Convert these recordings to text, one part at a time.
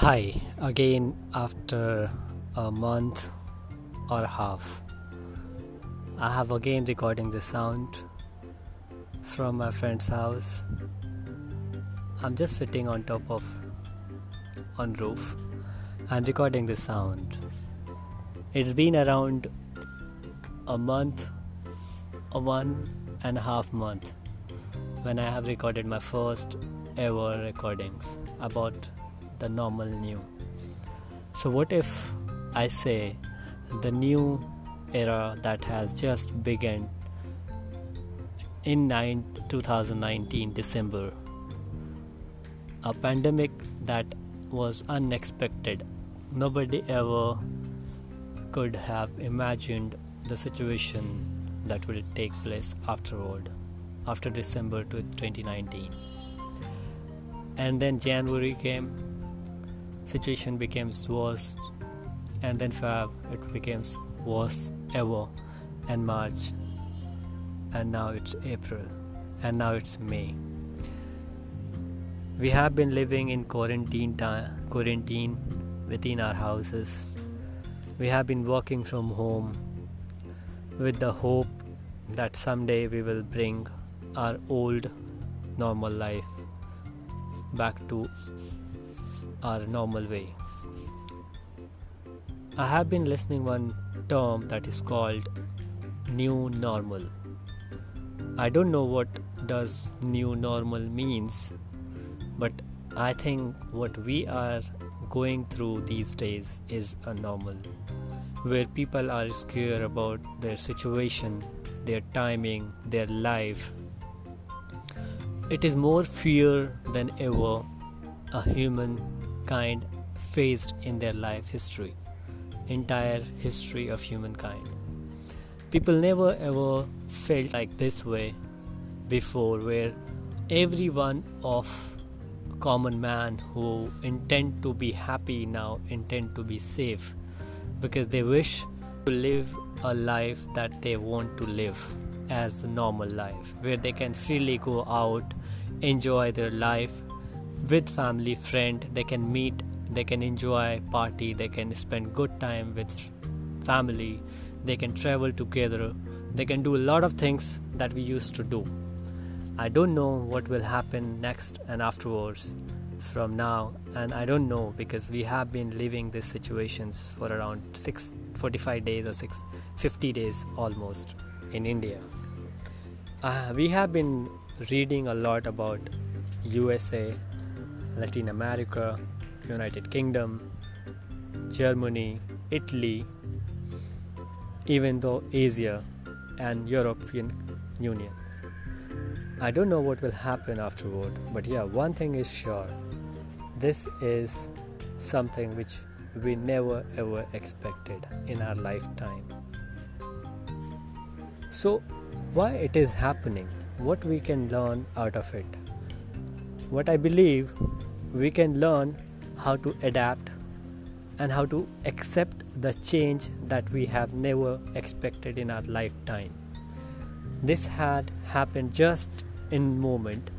Hi, again after a month or half. I have again recording the sound from my friend's house. I'm just sitting on top of on roof and recording the sound. It's been around a month, a one and a half month when I have recorded my first ever recordings about the normal new. So, what if I say the new era that has just begun in 9, 2019 December? A pandemic that was unexpected. Nobody ever could have imagined the situation that will take place afterward, after December 2019. And then January came, situation became worse and then Feb it became worse ever. And March and now it's April and now it's May. We have been living in quarantine time, quarantine within our houses. We have been working from home with the hope that someday we will bring our old normal life back to our normal way. I have been listening one term that is called new normal. I don't know what does new normal means, but I think what we are going through these days is a normal where people are scared about their situation, their timing, their life. It is more fear than ever a human kind faced in their life history, entire history of humankind. People never ever felt like this way before, where everyone of common man who intend to be happy now intend to be safe because they wish to live a life that they want to live as a normal life where they can freely go out enjoy their life with family friend they can meet they can enjoy party they can spend good time with family they can travel together they can do a lot of things that we used to do. I don't know what will happen next and afterwards from now and i don't know because we have been living these situations for around 6 45 days or 6 50 days almost in india. Uh, we have been reading a lot about usa Latin America, United Kingdom, Germany, Italy, even though Asia and European Union. I don't know what will happen afterward, but yeah, one thing is sure. This is something which we never ever expected in our lifetime. So, why it is happening? What we can learn out of it? What I believe we can learn how to adapt and how to accept the change that we have never expected in our lifetime. This had happened just in moment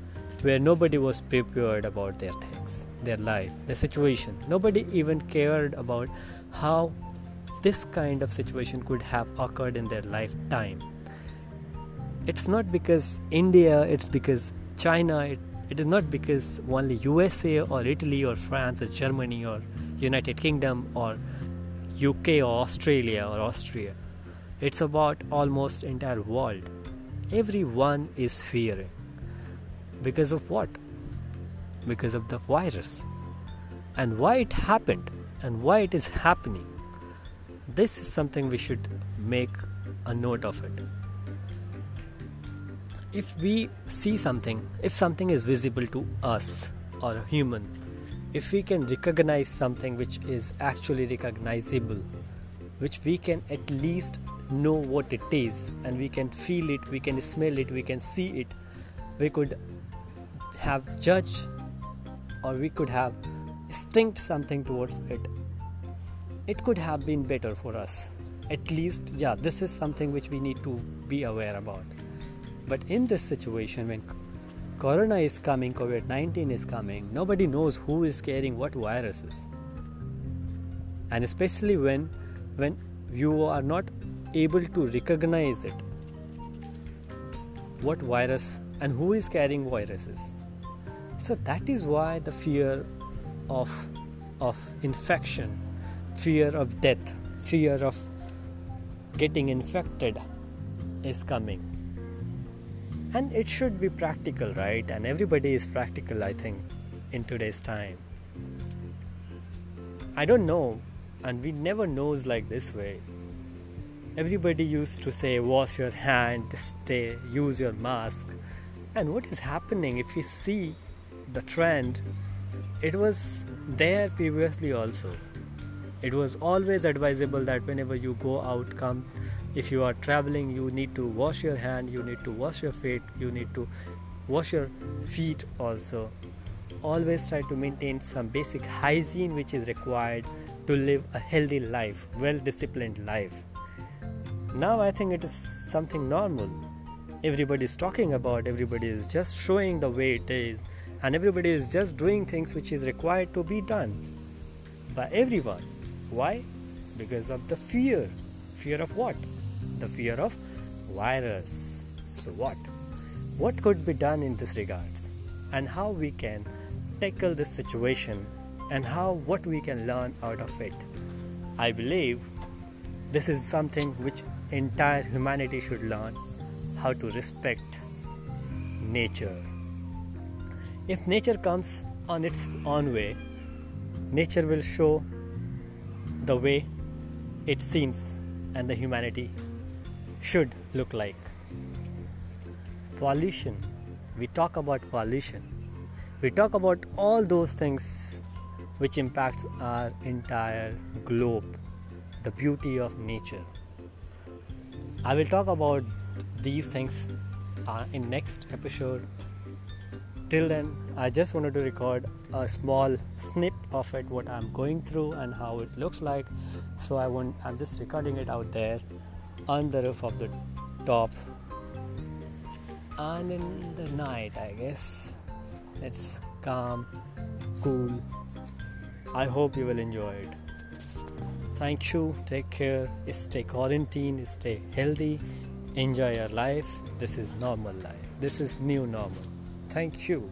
where nobody was prepared about their things, their life, their situation. Nobody even cared about how this kind of situation could have occurred in their lifetime. It's not because India, it's because China, it it is not because only USA or Italy or France or Germany or United Kingdom or UK or Australia or Austria. It's about almost entire world. Everyone is fearing. Because of what? Because of the virus. And why it happened and why it is happening. This is something we should make a note of it if we see something, if something is visible to us or a human, if we can recognize something which is actually recognizable, which we can at least know what it is, and we can feel it, we can smell it, we can see it, we could have judged or we could have instinct something towards it. It could have been better for us. At least, yeah, this is something which we need to be aware about but in this situation, when corona is coming, COVID 19 is coming, nobody knows who is carrying what viruses. And especially when, when you are not able to recognize it what virus and who is carrying viruses so that is why the fear of of infection fear of death fear of getting infected is coming and it should be practical right? And everybody is practical i think in today's time. I don't know. And we never knows like this way. Everybody used to say wash your hand stay use your mask. And what is happening if we see the trend it was there previously also. It was always advisable that whenever you go out come if you are traveling you need to wash your hand you need to wash your feet you need to wash your feet also. Always try to maintain some basic hygiene which is required to live a healthy life well disciplined life. Now i think it is something normal. Everybody is talking about everybody is just showing the way it is and everybody is just doing things which is required to be done by everyone. Why? Because of the fear. Fear of what the fear of virus. So, what? What could be done in this regards, and how we can tackle this situation, and how what we can learn out of it? I believe this is something which entire humanity should learn how to respect nature. If nature comes on its own way, nature will show the way it seems and the humanity should look like. Pollution. We talk about pollution. We talk about all those things which impacts our entire globe, the beauty of nature. I will talk about these things uh, in next episode. Till then, I just wanted to record a small snip of it, what I'm going through and how it looks like. So I want, I'm just recording it out there on the roof of the top. And in the night i guess. It's calm cool. I hope you will enjoy it. Thank you. Take care. Stay quarantine stay healthy. Enjoy your life. This is normal life. This is new normal. Thank you